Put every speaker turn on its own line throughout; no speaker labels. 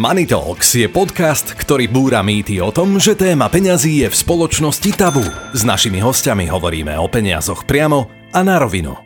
Money Talks je podcast, ktorý búra mýty o tom, že téma peňazí je v spoločnosti tabu. S našimi hostiami hovoríme o peniazoch priamo a na rovinu.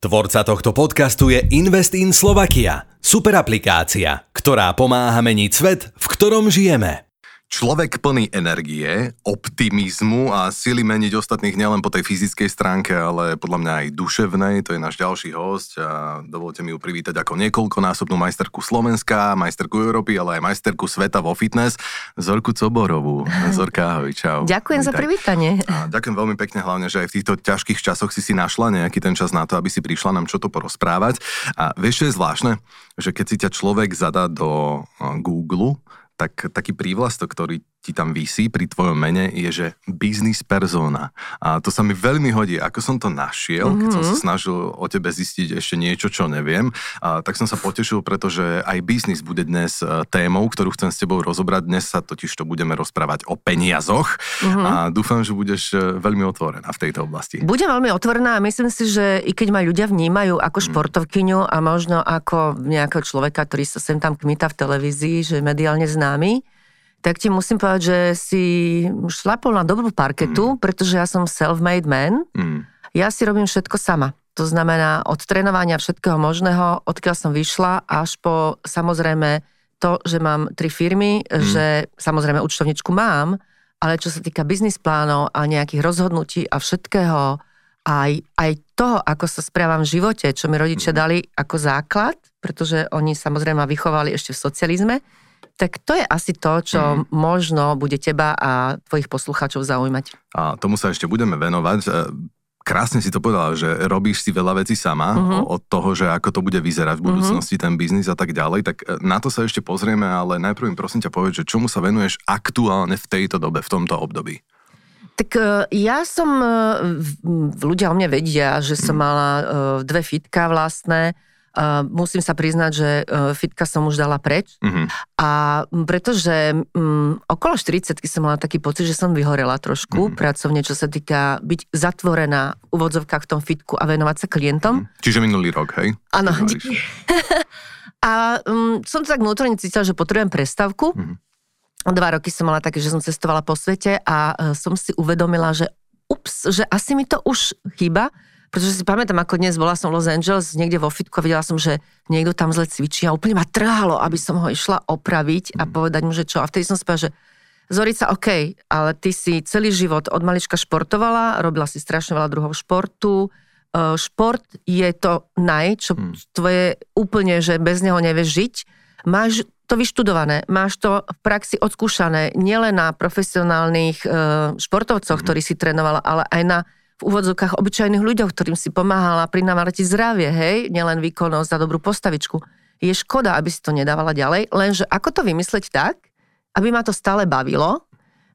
Tvorca tohto podcastu je Invest in Slovakia, super aplikácia, ktorá pomáha meniť svet, v ktorom žijeme.
Človek plný energie, optimizmu a sily meniť ostatných nielen po tej fyzickej stránke, ale podľa mňa aj duševnej. To je náš ďalší host a dovolte mi ju privítať ako niekoľkonásobnú majsterku Slovenska, majsterku Európy, ale aj majsterku sveta vo fitness, Zorku Coborovú. Zorka, ahoj, čau.
Ďakujem Vítaj. za privítanie.
A ďakujem veľmi pekne, hlavne, že aj v týchto ťažkých časoch si si našla nejaký ten čas na to, aby si prišla nám čo to porozprávať. A vieš, čo je zvláštne? Že keď si ťa človek zadá do Google, tak taký prívlastok, ktorý ti tam vysí pri tvojom mene, je, že business persona. A to sa mi veľmi hodí. Ako som to našiel, mm-hmm. keď som sa mhm. snažil o tebe zistiť ešte niečo, čo neviem, a, tak som sa potešil, pretože aj biznis bude dnes e, témou, ktorú chcem s tebou rozobrať. Dnes sa totiž to budeme rozprávať o peniazoch mm-hmm. a dúfam, že budeš e, veľmi otvorená v tejto oblasti.
Budem veľmi otvorená a myslím si, že i keď ma ľudia vnímajú ako mm. športovkyňu a možno ako nejakého človeka, ktorý sa sem tam kmita v televízii, že je mediálne známy, tak ti musím povedať, že si šlapol na dobrú parketu, mm. pretože ja som self-made man. Mm. Ja si robím všetko sama. To znamená od trénovania všetkého možného, odkiaľ som vyšla, až po samozrejme to, že mám tri firmy, mm. že samozrejme účtovničku mám, ale čo sa týka biznis plánov a nejakých rozhodnutí a všetkého, aj, aj toho, ako sa správam v živote, čo mi rodičia mm. dali ako základ, pretože oni samozrejme ma vychovali ešte v socializme, tak to je asi to, čo mm. možno bude teba a tvojich poslucháčov zaujímať.
A tomu sa ešte budeme venovať. E, krásne si to povedala, že robíš si veľa vecí sama uh-huh. od toho, že ako to bude vyzerať v mhm. budúcnosti, uh-huh. ten biznis a tak ďalej. Tak e, na to sa ešte pozrieme, ale najprv im prosím ťa povedať, že čomu sa venuješ aktuálne v tejto dobe, v tomto období.
Tak e, ja som, ľudia o mne vedia, že som mhm. mala dve fitka vlastné, Uh, musím sa priznať, že uh, fitka som už dala preč. Uh-huh. A pretože um, okolo 40 som mala taký pocit, že som vyhorela trošku uh-huh. pracovne, čo sa týka byť zatvorená v úvodzovkách v tom fitku a venovať sa klientom.
Uh-huh. Čiže minulý rok, hej?
Áno. a um, som tak vnútorne cítila, že potrebujem prestavku. Uh-huh. Dva roky som mala také, že som cestovala po svete a uh, som si uvedomila, že ups, že asi mi to už chýba pretože si pamätám, ako dnes bola som Los Angeles niekde vo fitku a videla som, že niekto tam zle cvičí a úplne ma trhalo, aby som ho išla opraviť a mm. povedať mu, že čo. A vtedy som spala, že Zorica, OK, ale ty si celý život od malička športovala, robila si strašne veľa druhov športu. Šport je to naj, čo hmm. tvoje úplne, že bez neho nevieš žiť. Máš to vyštudované, máš to v praxi odskúšané nielen na profesionálnych športovcoch, hmm. ktorí si trénovala, ale aj na v úvodzovkách obyčajných ľuďoch, ktorým si pomáhala pri navrati zdravie, hej, nielen výkonnosť a dobrú postavičku. Je škoda, aby si to nedávala ďalej, lenže ako to vymysleť tak, aby ma to stále bavilo,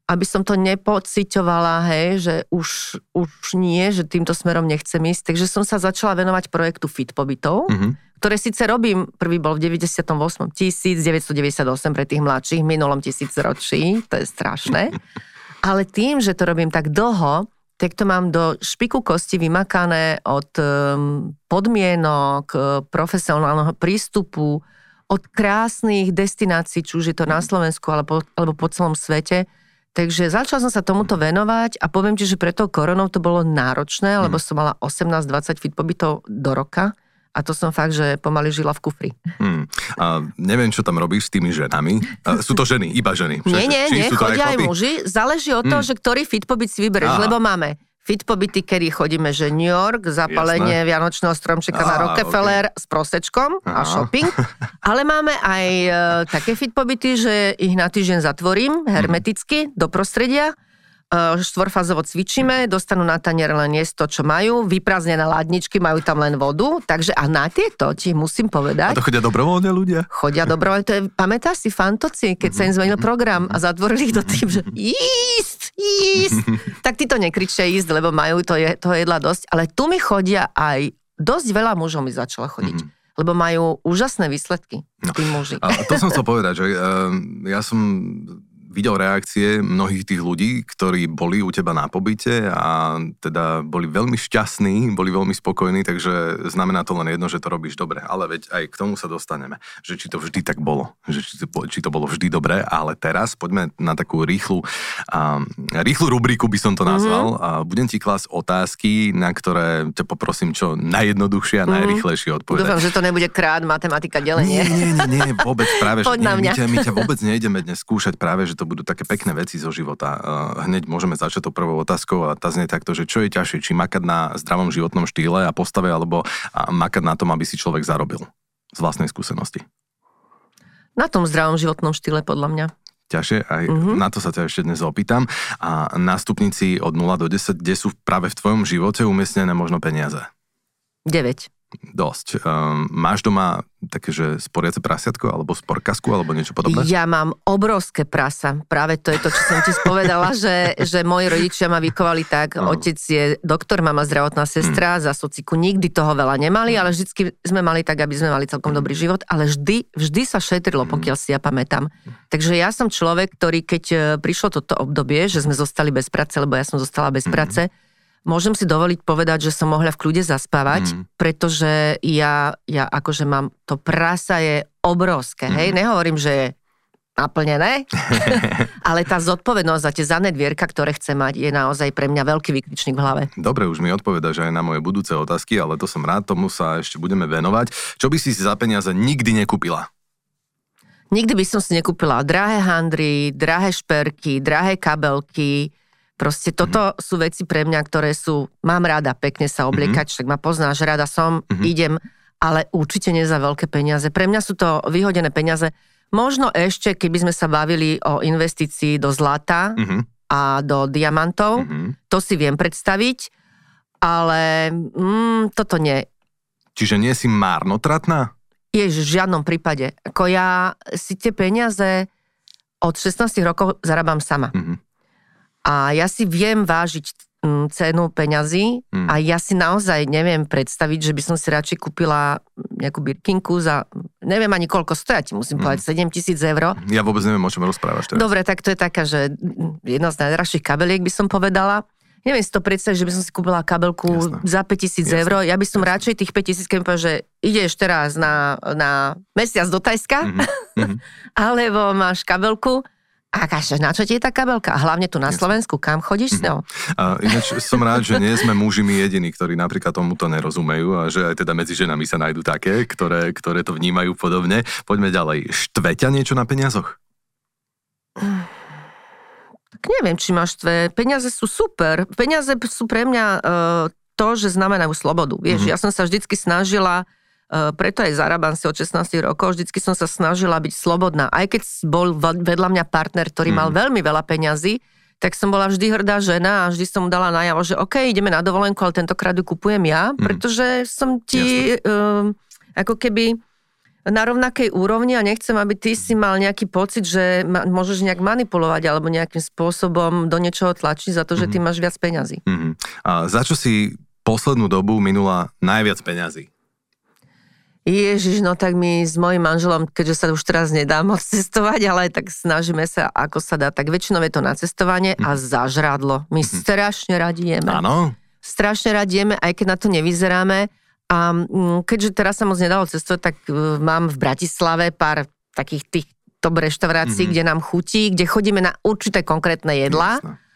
aby som to nepocitovala, hej, že už, už nie, že týmto smerom nechcem ísť. Takže som sa začala venovať projektu Fit pobytov, mm-hmm. ktoré síce robím, prvý bol v 98. 1998 pre tých mladších, minulom tisícročí, to je strašné. Ale tým, že to robím tak dlho, tak to mám do špiku kosti vymakané od ehm, podmienok, e, profesionálneho prístupu, od krásnych destinácií, či už je to na Slovensku alebo, alebo po celom svete. Takže začala som sa tomuto venovať a poviem ti, že pre tou koronou to bolo náročné, lebo mm. som mala 18-20 fit pobytov do roka a to som fakt, že pomaly žila v kufri. Hmm.
A neviem, čo tam robíš s tými ženami. A sú to ženy, iba ženy.
Nie, nie, nie, chodia aj, aj muži. Záleží od toho, hmm. že ktorý fit pobyt si vyberieš, Aha. lebo máme fit pobyty, kedy chodíme, že New York, zapalenie Jasné. Vianočného stromčeka Aha, na Rockefeller okay. s prosečkom Aha. a shopping. Ale máme aj e, také fit pobyty, že ich na týždeň zatvorím hermeticky do prostredia štvorfázovo cvičíme, dostanú na tanier len jesť to, čo majú, vyprázdnené ladničky, majú tam len vodu, takže a na tieto ti musím povedať.
A to chodia dobrovoľne ľudia?
Chodia dobrovoľne, to je, pamätáš si fantoci, keď sa im zmenil program a zatvorili ich do tým, že ísť, ísť, tak ty to nekričia ísť, lebo majú to, je, to jedla dosť, ale tu mi chodia aj, dosť veľa mužov mi začala chodiť. Mm-hmm lebo majú úžasné výsledky, no. tí muži.
A to som chcel povedať, že uh, ja som videl reakcie mnohých tých ľudí, ktorí boli u teba na pobyte a teda boli veľmi šťastní, boli veľmi spokojní, takže znamená to len jedno, že to robíš dobre. Ale veď aj k tomu sa dostaneme, že či to vždy tak bolo, že či to, či to bolo vždy dobre, ale teraz poďme na takú rýchlu, um, rýchlu rubriku by som to mhm. nazval. Mm-hmm. A budem ti klásť otázky, na ktoré ťa poprosím čo najjednoduchšie a mm-hmm. najrýchlejšie odpovedať.
Dúfam, že to nebude krát matematika delenie.
Nie, nie, nie, nie vôbec práve, že nie, my, ťa, my ťa vôbec nejdeme dnes skúšať práve, že to budú také pekné veci zo života. Hneď môžeme začať to prvou otázkou a tá znie takto, že čo je ťažšie, či makať na zdravom životnom štýle a postave, alebo makať na tom, aby si človek zarobil z vlastnej skúsenosti.
Na tom zdravom životnom štýle, podľa mňa
ťažšie, aj mm-hmm. na to sa ťa ešte dnes opýtam. A na stupnici od 0 do 10, kde sú práve v tvojom živote umiestnené možno peniaze?
9
dosť. Um, máš doma také, že sporiace prasiatko, alebo sporkasku, alebo niečo podobné?
Ja mám obrovské prasa. Práve to je to, čo som ti spovedala, že, že moji rodičia ma vykovali tak. No. Otec je doktor, mama zdravotná sestra, hmm. za sociku nikdy toho veľa nemali, ale vždy sme mali tak, aby sme mali celkom dobrý život, ale vždy, vždy sa šetrilo, pokiaľ si ja pamätám. Takže ja som človek, ktorý keď e, prišlo toto obdobie, že sme zostali bez práce, lebo ja som zostala bez práce, môžem si dovoliť povedať, že som mohla v kľude zaspávať, mm. pretože ja, ja akože mám, to prasa je obrovské, mm. hej, nehovorím, že je naplnené, ale tá zodpovednosť za tie zadné dvierka, ktoré chce mať, je naozaj pre mňa veľký výkričník v hlave.
Dobre, už mi odpovedaš aj na moje budúce otázky, ale to som rád, tomu sa ešte budeme venovať. Čo by si si za peniaze nikdy nekúpila?
Nikdy by som si nekúpila drahé handry, drahé šperky, drahé kabelky, Proste toto mm-hmm. sú veci pre mňa, ktoré sú, mám rada pekne sa obliekať, mm-hmm. však ma poznáš, rada som, mm-hmm. idem, ale určite nie za veľké peniaze. Pre mňa sú to vyhodené peniaze. Možno ešte, keby sme sa bavili o investícii do zlata mm-hmm. a do diamantov, mm-hmm. to si viem predstaviť, ale mm, toto nie.
Čiže nie si márnotratná?
Jež, v žiadnom prípade. Ako ja si tie peniaze od 16 rokov zarábam sama. Mm-hmm. A ja si viem vážiť mm, cenu peňazí mm. a ja si naozaj neviem predstaviť, že by som si radšej kúpila nejakú birkinku za, neviem ani koľko stoja, ti musím mm. povedať, 7 tisíc eur.
Ja vôbec neviem, o čom rozprávaš teraz.
Dobre, tak to je taká, že jedna z najdražších kabeliek by som povedala. Neviem si to predstaviť, že by som si kúpila kabelku Jasne. za 5000 eur. Ja by som Jasne. radšej tých 5000, keď povedal, že ideš teraz na, na mesiac do Tajska, mm-hmm. alebo máš kabelku, a kaže, na čo ti je tá kabelka? A hlavne tu na Slovensku, kam chodíš s ňou?
A ináč som rád, že nie sme mužimi jediní, ktorí napríklad tomuto nerozumejú a že aj teda medzi ženami sa nájdú také, ktoré, ktoré to vnímajú podobne. Poďme ďalej. Štveťa niečo na peniazoch?
Tak neviem, či máš štve. Peniaze sú super. Peniaze sú pre mňa uh, to, že znamenajú slobodu. Vieš, mm-hmm. ja som sa vždycky snažila preto aj zarábam si od 16 rokov. Vždycky som sa snažila byť slobodná. Aj keď bol vedľa mňa partner, ktorý mm. mal mhm. veľmi veľa peňazí, tak som bola vždy hrdá žena a vždy som mu dala najavo, že OK, ideme na dovolenku, ale tentokrát ju kupujem ja, mm. pretože som ti uh, ako keby na rovnakej úrovni a nechcem, aby ty si mal nejaký pocit, že ma, môžeš nejak manipulovať alebo nejakým spôsobom do niečoho tlačiť za to, že ty mhm. máš viac peňazí. Mm-hmm.
A za čo si poslednú dobu minula najviac peňazí?
Ježiš, no tak my s mojim manželom, keďže sa už teraz nedá moc cestovať, ale tak snažíme sa, ako sa dá, tak väčšinou je to na cestovanie a mhm. zažradlo. My mm. strašne radi jeme.
Áno.
Strašne radi jeme, aj keď na to nevyzeráme. A mm, keďže teraz sa moc nedalo cestovať, tak e, mám v Bratislave pár takých tých top reštaurácií, mm-hmm. kde nám chutí, kde chodíme na určité konkrétne jedlá. Jasne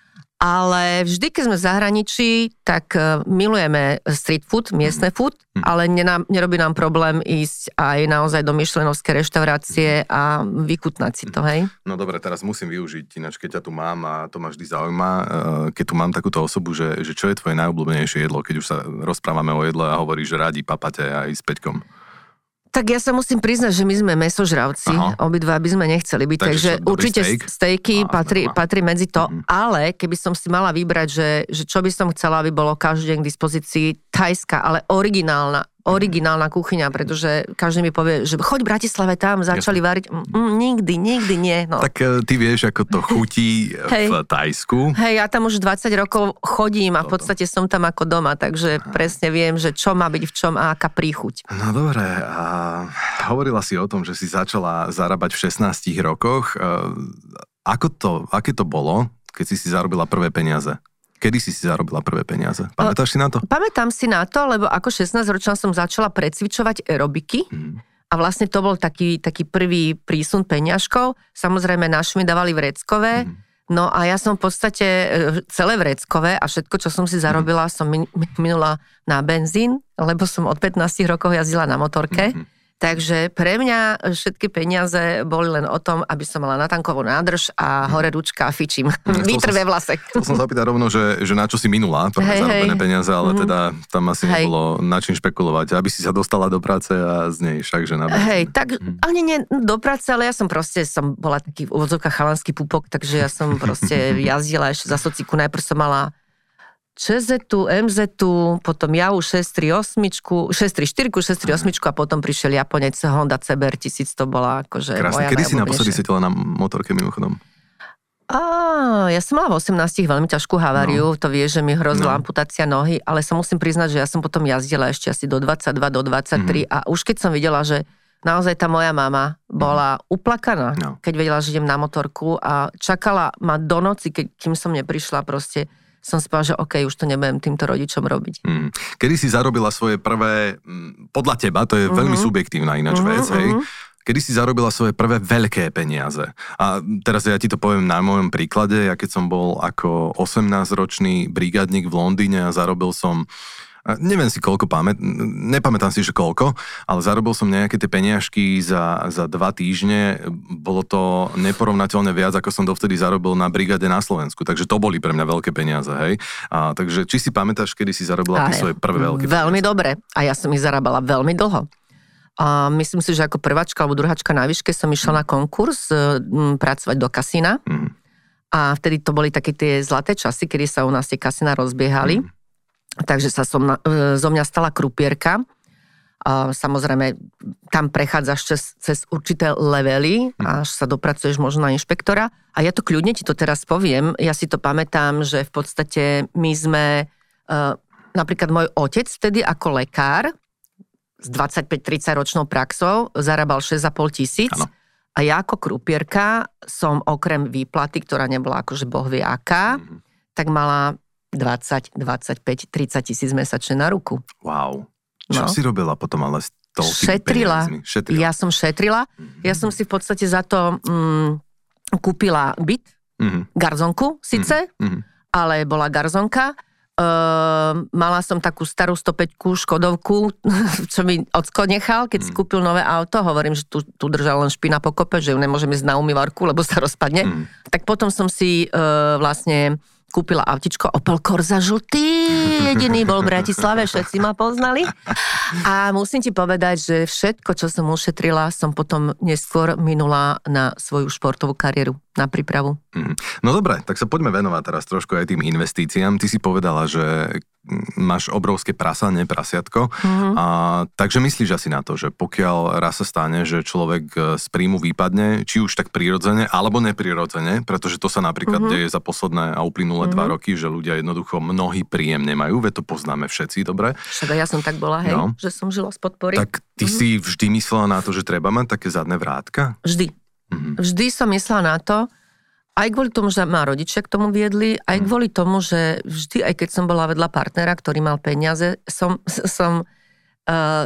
ale vždy, keď sme v zahraničí, tak e, milujeme street food, miestne mhm. food, mm. ale nenám, nerobí nám problém ísť aj naozaj do myšlenovské reštaurácie a vykutnať si to, hej?
No dobre, teraz musím využiť, ináč keď ťa tu mám a to ma vždy zaujíma, e, keď tu mám takúto osobu, že, že čo je tvoje najobľúbenejšie jedlo, keď už sa rozprávame o jedle a hovoríš, že radi papate aj s Peťkom.
Tak ja sa musím priznať, že my sme mesožravci, Aha. obidva by sme nechceli byť, takže, takže určite steak? stejky patrí, patrí medzi to, mm-hmm. ale keby som si mala vybrať, že, že čo by som chcela, aby bolo každý deň k dispozícii, tajská, ale originálna, originálna kuchyňa, pretože každý mi povie, že choď v Bratislave tam, začali Jasne. variť. Mm, nikdy, nikdy nie. No.
Tak e, ty vieš, ako to chutí Hej. v Tajsku.
Hej, ja tam už 20 rokov chodím a v podstate som tam ako doma, takže Aha. presne viem, že čo má byť v čom a aká príchuť.
No dobre, a hovorila si o tom, že si začala zarábať v 16 rokoch. E, ako to, aké to bolo, keď si si zarobila prvé peniaze? Kedy si si zarobila prvé peniaze? Pamätáš si na to?
Pamätám si na to, lebo ako 16-ročná som začala precvičovať aerobiky. Mm. A vlastne to bol taký, taký prvý prísun peňažkov. Samozrejme, naši mi dávali vreckové. Mm. No a ja som v podstate e, celé vreckové a všetko, čo som si zarobila, mm. som minula na benzín, lebo som od 15 rokov jazdila na motorke. Mm. Takže pre mňa všetky peniaze boli len o tom, aby som mala natankovú nádrž a hore ručka a fičím. Vítr ve vlase.
Chcel som zapýtať rovno, že, že na čo si minula prvé hey, zarobené hey. peniaze, ale mm-hmm. teda tam asi hey. nebolo na čím špekulovať, aby si sa dostala do práce a z nej však, že na
Hej, tak mm. ani nie do práce, ale ja som proste, som bola taký v úvodzovkách chalanský pupok, takže ja som proste jazdila ešte za sociku. Najprv som mala čz mz potom ja už 638, 634, 638 a potom prišiel Japonec Honda CBR 1000, to bola akože
Krásne, kedy si naposledy setila na motorke mimochodom?
Á, ja som mala v 18 veľmi ťažkú haváriu, no. to vie, že mi hrozila no. amputácia nohy, ale sa musím priznať, že ja som potom jazdila ešte asi do 22, do 23 mm. a už keď som videla, že naozaj tá moja mama bola mm. uplakaná, no. keď vedela, že idem na motorku a čakala ma do noci, keď, kým som neprišla proste som si povedala, že OK, už to nebudem týmto rodičom robiť. Mm.
Kedy si zarobila svoje prvé, mm, podľa teba, to je mm-hmm. veľmi subjektívna ináč mm-hmm, vec, hej, mm-hmm. Kedy si zarobila svoje prvé veľké peniaze? A teraz ja ti to poviem na mojom príklade. Ja keď som bol ako 18-ročný brigádnik v Londýne a zarobil som neviem si koľko pamät, nepamätám si, že koľko, ale zarobil som nejaké tie peniažky za, za dva týždne, bolo to neporovnateľne viac, ako som dovtedy zarobil na brigade na Slovensku, takže to boli pre mňa veľké peniaze, hej. A, takže či si pamätáš, kedy si zarobila tie svoje prvé veľké
Veľmi peniaze? dobre a ja som ich zarábala veľmi dlho. A myslím si, že ako prváčka alebo druháčka na výške som išla na konkurs m, pracovať do kasína. Mm. A vtedy to boli také tie zlaté časy, kedy sa u nás tie kasína rozbiehali. Mm takže sa som, e, zo mňa stala krupierka. Samozrejme, tam prechádzaš cez, cez určité levely, hm. až sa dopracuješ možno na inšpektora. A ja to kľudne ti to teraz poviem. Ja si to pamätám, že v podstate my sme, uh, napríklad môj otec vtedy ako lekár s 25-30 ročnou praxou zarábal 6,5 tisíc. Ano. A ja ako krupierka som okrem výplaty, ktorá nebola akože boh vie aká, mm-hmm. tak mala 20, 25, 30 tisíc mesačne na ruku.
Wow. Čo no. si robila potom ale s
šetrila. šetrila. Ja som šetrila. Mm-hmm. Ja som si v podstate za to mm, kúpila byt, mm-hmm. garzonku síce, mm-hmm. ale bola garzonka. Uh, mala som takú starú 105 Škodovku, čo mi ocko nechal, keď mm. si kúpil nové auto. Hovorím, že tu, tu držal len špina po kope, že ju nemôžeme ísť na umývarku, lebo sa rozpadne. Mm. Tak potom som si uh, vlastne kúpila autičko Opel Corsa žltý, jediný bol v Bratislave, všetci ma poznali. A musím ti povedať, že všetko, čo som ušetrila, som potom neskôr minula na svoju športovú kariéru, na prípravu.
Mm. No dobre, tak sa poďme venovať teraz trošku aj tým investíciám. Ty si povedala, že máš obrovské prasa, nie prasiatko. Mm-hmm. A, takže myslíš asi na to, že pokiaľ raz sa stane, že človek e, z príjmu vypadne, či už tak prirodzene, alebo neprirodzene, pretože to sa napríklad mm-hmm. deje za posledné a uplynulé mm-hmm. dva mhm. roky, že ľudia jednoducho mnohý príjem nemajú, veď to poznáme všetci, dobre?
Však ja som tak bola, hej, no. že som žila z podpory.
Tak ty mm-hmm. si vždy myslela na to, že treba mať také zadné vrátka?
Vždy. Mm-hmm. Vždy som myslela na to, aj kvôli tomu, že ma rodičia k tomu viedli, aj mm. kvôli tomu, že vždy, aj keď som bola vedľa partnera, ktorý mal peniaze, som, som uh,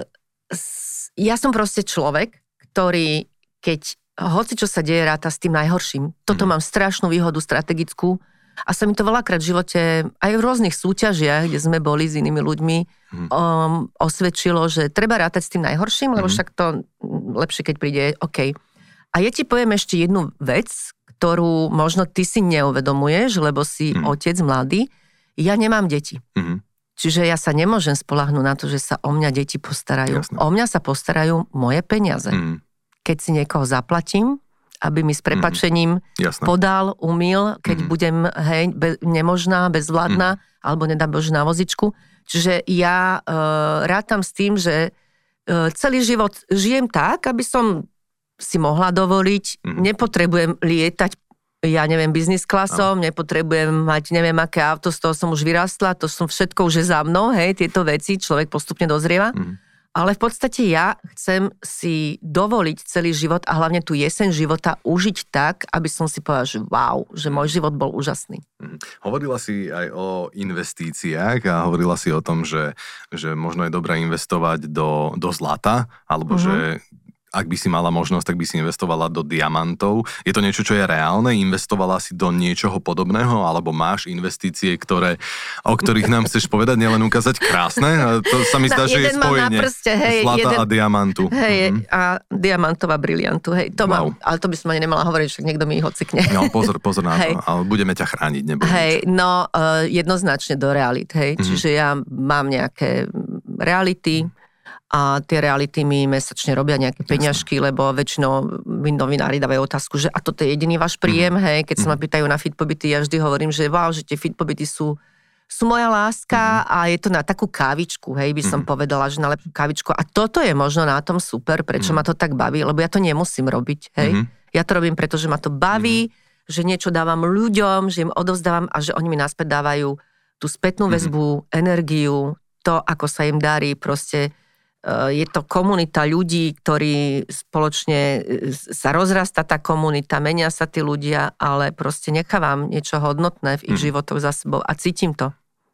ja som proste človek, ktorý, keď hoci čo sa deje, ráta s tým najhorším. Toto mm. mám strašnú výhodu strategickú a sa mi to veľakrát v živote, aj v rôznych súťažiach, kde sme boli s inými ľuďmi, mm. um, osvedčilo, že treba rátať s tým najhorším, lebo mm. však to lepšie, keď príde, OK. A ja ti poviem ešte jednu vec, ktorú možno ty si neuvedomuješ, lebo si mm. otec mladý. Ja nemám deti. Mm. Čiže ja sa nemôžem spolahnúť na to, že sa o mňa deti postarajú. Jasne. O mňa sa postarajú moje peniaze. Mm. Keď si niekoho zaplatím, aby mi s prepačením mm. podal, umil, keď mm. budem hej, be, nemožná, bezvládna, mm. alebo nedá Bože na vozičku. Čiže ja uh, rátam s tým, že uh, celý život žijem tak, aby som si mohla dovoliť, mm. nepotrebujem lietať ja neviem, biznis klasom, nepotrebujem mať neviem aké auto, z toho som už vyrastla, to som všetko už je za mnou, hej, tieto veci, človek postupne dozrieva. Mm. ale v podstate ja chcem si dovoliť celý život a hlavne tú jeseň života užiť tak, aby som si povedal, že wow, že môj život bol úžasný.
Mhm. Hovorila si aj o investíciách a hovorila si o tom, že, že možno je dobré investovať do, do zlata, alebo mm-hmm. že ak by si mala možnosť, tak by si investovala do diamantov. Je to niečo, čo je reálne? Investovala si do niečoho podobného? Alebo máš investície, ktoré, o ktorých nám chceš povedať, nielen ukázať krásne? To sa mi zdá, no, že je spojenie prste, hej, zlata jeden, a diamantu.
Hej, mhm. a diamantová briliantu, hej. To wow. mám, ale to by som ani nemala hovoriť, však niekto mi ich hocikne.
No, pozor, pozor na hej. to. Ale budeme ťa chrániť, nebudem.
Hej, nič. no, uh, jednoznačne do realit, hej. Mm-hmm. Čiže ja mám nejaké reality, a tie reality mi mesačne robia nejaké peňažky, lebo väčšinou mi novinári dávajú otázku, že a toto je jediný váš príjem, mm. hej, keď sa ma mhm. pýtajú na fitpobyty, ja vždy hovorím, že wow, že tie fitpobyty sú sú moja láska mm. a je to na takú kávičku, hej, by som mm. povedala, že na lepšiu kávičku. A toto je možno na tom super, prečo mm. ma to tak baví, lebo ja to nemusím robiť, hej. Mm. Ja to robím, pretože ma to baví, mm. že niečo dávam ľuďom, že im odovzdávam a že oni mi naspäť dávajú tú spätnú väzbu, mm. energiu, to, ako sa im darí, proste je to komunita ľudí, ktorí spoločne eh, sa rozrasta tá komunita, menia sa tí ľudia, ale proste nechávam niečo hodnotné v ich hmm. životoch za sebou a cítim to.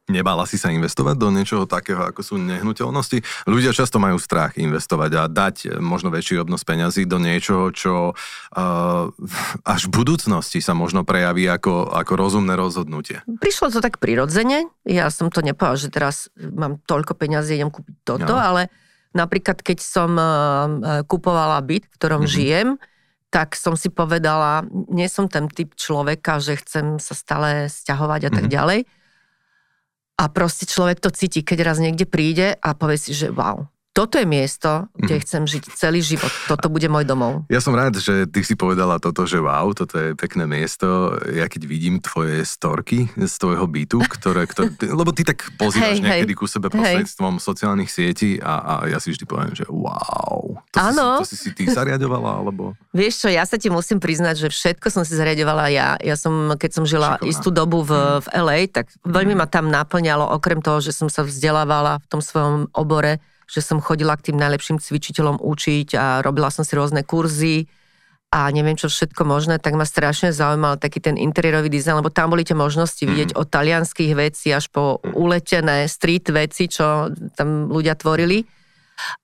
Nebala si sa investovať do niečoho takého, ako sú nehnuteľnosti? Ľudia často majú strach investovať a dať eh, možno väčší obnos peňazí do niečoho, čo uh, až v budúcnosti sa možno prejaví ako, ako rozumné rozhodnutie.
Prišlo to tak prirodzene. Ja som to nepovedal, že teraz mám toľko peňazí, idem kúpiť toto, no. ale Napríklad, keď som eh, eh, kupovala byt, v ktorom mm-hmm. žijem, tak som si povedala, nie som ten typ človeka, že chcem sa stále stiahovať a tak mm-hmm. ďalej. A proste človek to cíti, keď raz niekde príde a povie si, že wow, toto je miesto, kde mm. chcem žiť celý život. Toto bude môj domov.
Ja som rád, že ty si povedala toto, že wow, toto je pekné miesto. Ja keď vidím tvoje storky z tvojho bytu, ktoré, ktoré lebo ty tak pozývaš hey, niekedy hey, ku sebe prostredstvom hey. sociálnych sietí a, a ja si vždy poviem, že wow. To Áno. Si, to si si ty zariadovala, alebo?
Vieš čo, ja sa ti musím priznať, že všetko som si zariadovala ja. Ja som, keď som žila Šikovná. istú dobu v, mm. v LA, tak veľmi mm. ma tam naplňalo, okrem toho, že som sa vzdelávala v tom svojom obore, že som chodila k tým najlepším cvičiteľom učiť a robila som si rôzne kurzy a neviem čo všetko možné, tak ma strašne zaujímal taký ten interiérový dizajn, lebo tam boli tie možnosti vidieť mm. od talianských vecí až po mm. uletené street veci, čo tam ľudia tvorili.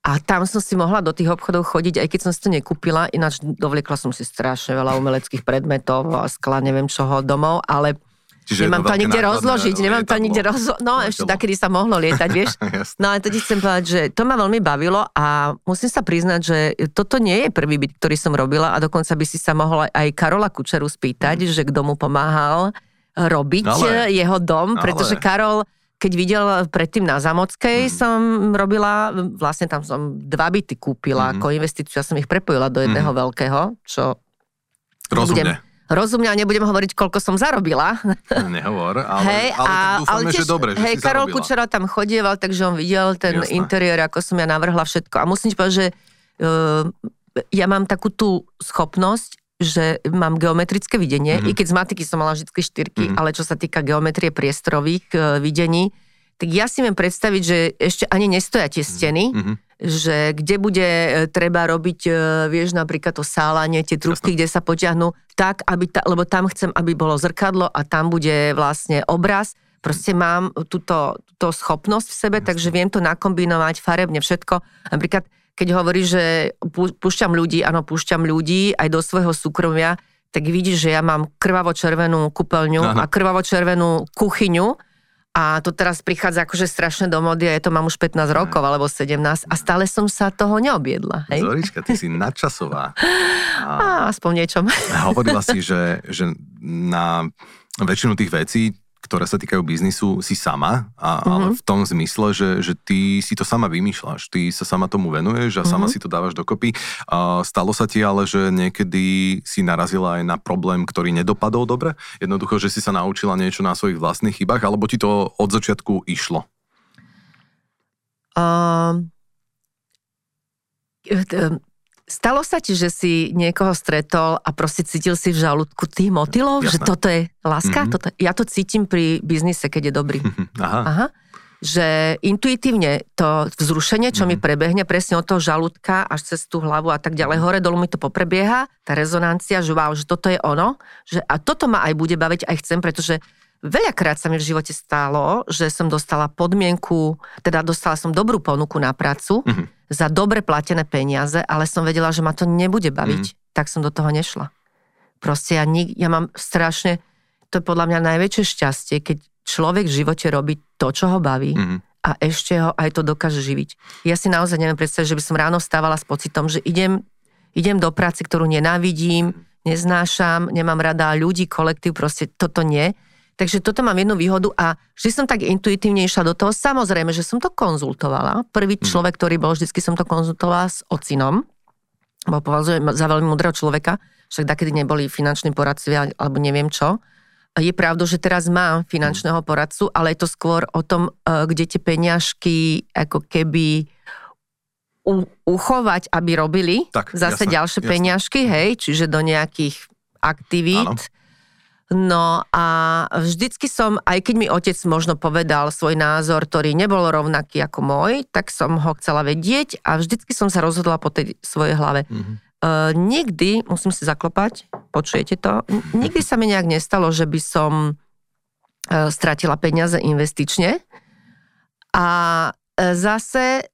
A tam som si mohla do tých obchodov chodiť, aj keď som si to nekúpila, ináč dovliekla som si strašne veľa umeleckých predmetov a skla neviem čoho domov, ale Čiže nemám to ani kde rozložiť, nemám to ani kde rozložiť. No, ešte takedy sa mohlo lietať, vieš. no ale to ti chcem povedať, že to ma veľmi bavilo a musím sa priznať, že toto nie je prvý byt, ktorý som robila a dokonca by si sa mohla aj Karola Kučeru spýtať, mm. že kto mu pomáhal robiť ale, jeho dom, pretože ale. Karol keď videl predtým na Zamockej, mm. som robila, vlastne tam som dva byty kúpila mm. ako investíciu, ja som ich prepojila do jedného mm. veľkého, čo...
Rozumne. Budem,
rozumne a nebudem hovoriť, koľko som zarobila.
Nehovor, ale, hej, ale, a, dúfame, ale tiež, že dobre, že
hej,
si
Karol zarobila. Kučera tam chodieval, takže on videl ten Jasné. interiér, ako som ja navrhla všetko. A musím ti povedať, že uh, ja mám takú tú schopnosť, že mám geometrické videnie, mm-hmm. i keď z matiky som mala vždy štyrky, mm-hmm. ale čo sa týka geometrie priestorových uh, videní, tak ja si viem predstaviť, že ešte ani nestoja tie steny, mm-hmm. Že kde bude e, treba robiť, e, vieš, napríklad to sálanie, tie trubky, kde sa potiahnú, tak, aby ta, lebo tam chcem, aby bolo zrkadlo a tam bude vlastne obraz. Proste mám túto, túto schopnosť v sebe, takže viem to nakombinovať farebne všetko. Napríklad, keď hovorí, že púšťam ľudí, áno, púšťam ľudí aj do svojho súkromia, tak vidíš, že ja mám krvavo-červenú kúpeľňu Aha. a krvavo-červenú kuchyňu, a to teraz prichádza akože strašne do mody a je to mám už 15 rokov alebo 17 a stále som sa toho neobjedla. Hej?
Zorička, ty si nadčasová.
A, a aspoň niečom.
Hovorila si, že, že na väčšinu tých vecí ktoré sa týkajú biznisu, si sama, a, mm-hmm. ale mhm. v tom zmysle, že, že ty si to sama vymýšľaš, ty sa sama tomu venuješ a mm-hmm. sama si to dávaš dokopy. A stalo sa ti ale, že niekedy si narazila aj na problém, ktorý nedopadol dobre? Jednoducho, že si sa naučila niečo na svojich vlastných chybách, alebo ti to od začiatku išlo?
Uh, Stalo sa ti, že si niekoho stretol a proste cítil si v žalúdku tých motylov, Jasné. že toto je láska? Mm-hmm. Toto, ja to cítim pri biznise, keď je dobrý.
Aha. Aha.
že intuitívne to vzrušenie, čo mm-hmm. mi mhm. prebehne presne od toho žalúdka až cez tú hlavu a tak ďalej, hore dolu mi to poprebieha, tá rezonancia, že wow, že toto je ono, že a toto ma aj bude baviť, aj chcem, pretože veľakrát sa mi v živote stalo, že som dostala podmienku, teda dostala som dobrú ponuku na prácu mm-hmm. za dobre platené peniaze, ale som vedela, že ma to nebude baviť, mm-hmm. tak som do toho nešla. Proste ja, nik, ja mám strašne, to je podľa mňa najväčšie šťastie, keď človek v živote robí to, čo ho baví mm-hmm. a ešte ho aj to dokáže živiť. Ja si naozaj neviem predstaviť, že by som ráno vstávala s pocitom, že idem, idem do práce, ktorú nenávidím, neznášam, nemám rada ľudí, kolektív, proste toto nie. Takže toto mám jednu výhodu a vždy som tak intuitívne išla do toho. Samozrejme, že som to konzultovala. Prvý mhm. človek, ktorý bol, vždycky som to konzultovala s ocinom. Bo považujem za veľmi mudrého človeka. Však takedy neboli finanční poradcovia alebo neviem čo je pravda, že teraz mám finančného poradcu, ale je to skôr o tom, e, kde tie peňažky ako keby uchovať, aby robili tak, zase jasné, ďalšie jasné. peňažky, hej, čiže do nejakých aktivít. Áno. No a vždycky som, aj keď mi otec možno povedal svoj názor, ktorý nebol rovnaký ako môj, tak som ho chcela vedieť a vždycky som sa rozhodla po tej svojej hlave. Mm-hmm. Uh, nikdy, musím si zaklopať, počujete to, nikdy sa mi nejak nestalo, že by som uh, stratila peniaze investične. A uh, zase,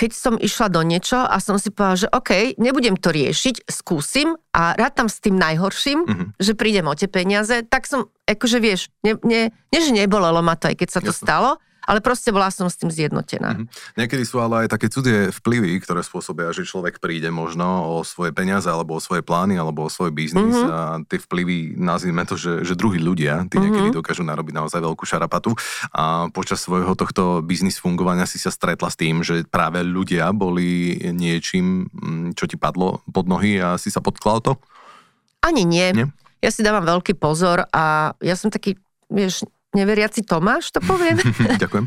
keď som išla do niečo a som si povedala, že OK, nebudem to riešiť, skúsim a rád tam s tým najhorším, mm-hmm. že prídem o tie peniaze, tak som, akože vieš, ne, ne, nie že nebolelo ma to, aj keď sa to Jasne. stalo, ale proste bola som s tým zjednotená. Mm-hmm.
Niekedy sú ale aj také cudzie vplyvy, ktoré spôsobia, že človek príde možno o svoje peniaze, alebo o svoje plány, alebo o svoj biznis mm-hmm. a tie vplyvy, nazvime to, že, že druhí ľudia, tí mm-hmm. niekedy dokážu narobiť naozaj veľkú šarapatu a počas svojho tohto biznis fungovania si sa stretla s tým, že práve ľudia boli niečím, mm, čo ti padlo pod nohy a si sa potkla o to?
Ani nie. nie? Ja si dávam veľký pozor a ja som taký, vieš, neveriaci Tomáš, to poviem.
Ďakujem.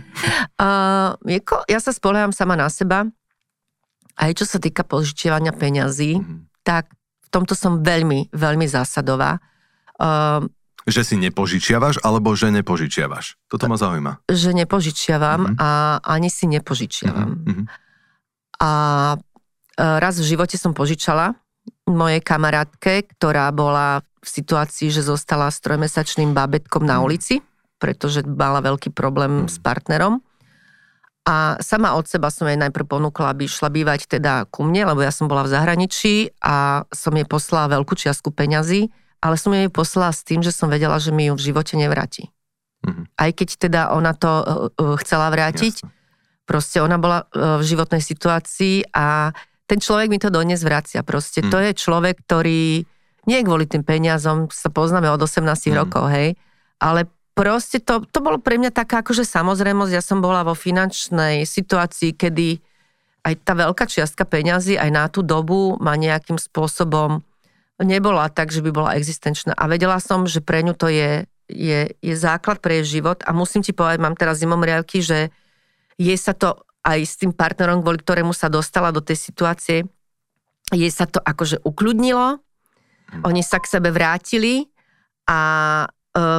Uh, Mieko, ja sa spolieham sama na seba. Aj čo sa týka požičiavania peňazí, mm. tak v tomto som veľmi, veľmi zásadová. Uh,
že si nepožičiavaš, alebo že nepožičiavaš? Toto ma zaujíma.
Že nepožičiavam mm-hmm. a ani si nepožičiavam. Mm-hmm. A raz v živote som požičala mojej kamarátke, ktorá bola v situácii, že zostala s trojmesačným babetkom na mhm. ulici pretože mala veľký problém s partnerom. A sama od seba som jej najprv ponúkla, aby šla bývať teda ku mne, lebo ja som bola v zahraničí a som jej poslala veľkú čiastku peňazí, ale som jej poslala s tým, že som vedela, že mi ju v živote nevráti. Mm-hmm. Aj keď teda ona to uh, uh, chcela vrátiť, Jasne. proste ona bola uh, v životnej situácii a ten človek mi to dodnes vracia. Proste mm. to je človek, ktorý nie kvôli tým peniazom, sa poznáme od 18 mm. rokov, hej, ale proste to, to bolo pre mňa taká akože samozrejmosť. Ja som bola vo finančnej situácii, kedy aj tá veľká čiastka peňazí aj na tú dobu ma nejakým spôsobom nebola tak, že by bola existenčná. A vedela som, že pre ňu to je, je, je základ pre jej život a musím ti povedať, mám teraz zimom riavky, že jej sa to aj s tým partnerom, kvôli ktorému sa dostala do tej situácie, jej sa to akože ukľudnilo, oni sa k sebe vrátili a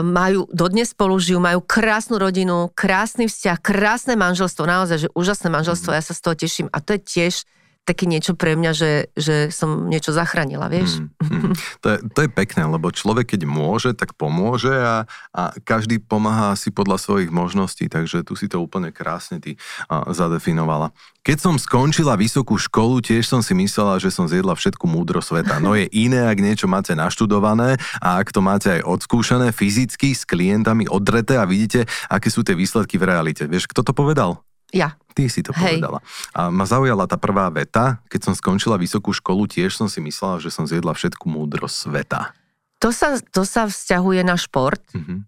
majú, dodnes spolu žijú, majú krásnu rodinu, krásny vzťah, krásne manželstvo, naozaj, že úžasné manželstvo, mhm. ja sa z toho teším a to je tiež také niečo pre mňa, že, že som niečo zachránila, vieš. Mm,
mm. To, je, to je pekné, lebo človek keď môže, tak pomôže a, a každý pomáha si podľa svojich možností, takže tu si to úplne krásne ty a, zadefinovala. Keď som skončila vysokú školu, tiež som si myslela, že som zjedla všetku múdro sveta. No je iné, ak niečo máte naštudované a ak to máte aj odskúšané fyzicky s klientami odreté a vidíte, aké sú tie výsledky v realite. Vieš, kto to povedal?
Ja.
Ty si to Hej. povedala. A ma zaujala tá prvá veta. Keď som skončila vysokú školu, tiež som si myslela, že som zjedla všetku múdrosť sveta.
To sa, to sa vzťahuje na šport. Mm-hmm.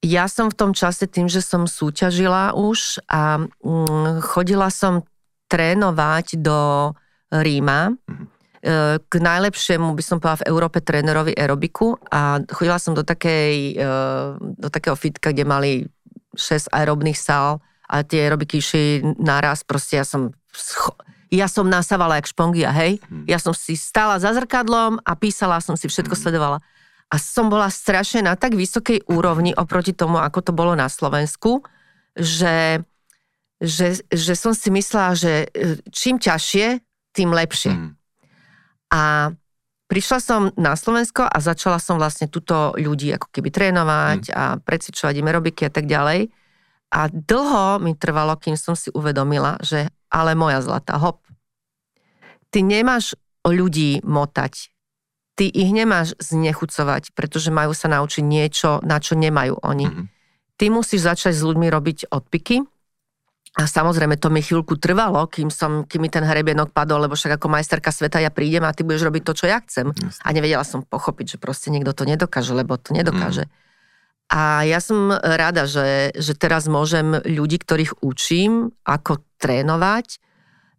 Ja som v tom čase tým, že som súťažila už a mm, chodila som trénovať do Ríma. Mm-hmm. K najlepšiemu by som povedala v Európe trénerovi aerobiku a chodila som do, takej, e, do takého fitka, kde mali 6 aerobných sál a tie aerobiky išli naraz, proste ja som ja som nasávala jak špongia, hej. Hmm. Ja som si stála za zrkadlom a písala som si, všetko hmm. sledovala. A som bola strašne na tak vysokej úrovni oproti tomu, ako to bolo na Slovensku, že že, že som si myslela, že e, čím ťažšie, tým lepšie. Mm. A prišla som na Slovensko a začala som vlastne túto ľudí ako keby trénovať mm. a precvičovať im aerobiky a tak ďalej. A dlho mi trvalo, kým som si uvedomila, že ale moja zlatá, hop, ty nemáš ľudí motať, ty ich nemáš znechucovať, pretože majú sa naučiť niečo, na čo nemajú oni. Mm-hmm. Ty musíš začať s ľuďmi robiť odpiky, a samozrejme, to mi chvíľku trvalo, kým, som, kým mi ten hrebienok padol, lebo však ako majsterka sveta ja prídem a ty budeš robiť to, čo ja chcem. Jasne. A nevedela som pochopiť, že proste niekto to nedokáže, lebo to nedokáže. Mm. A ja som rada, že, že teraz môžem ľudí, ktorých učím, ako trénovať,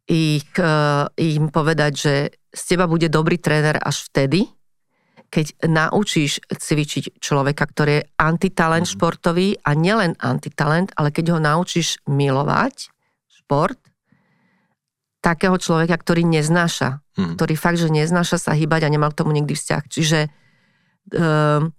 ich, uh, im povedať, že z teba bude dobrý tréner až vtedy, keď naučíš cvičiť človeka, ktorý je antitalent mm. športový a nielen antitalent, ale keď ho naučíš milovať šport, takého človeka, ktorý neznáša, mm. ktorý fakt, že neznáša sa hýbať a nemal k tomu nikdy vzťah. Čiže um,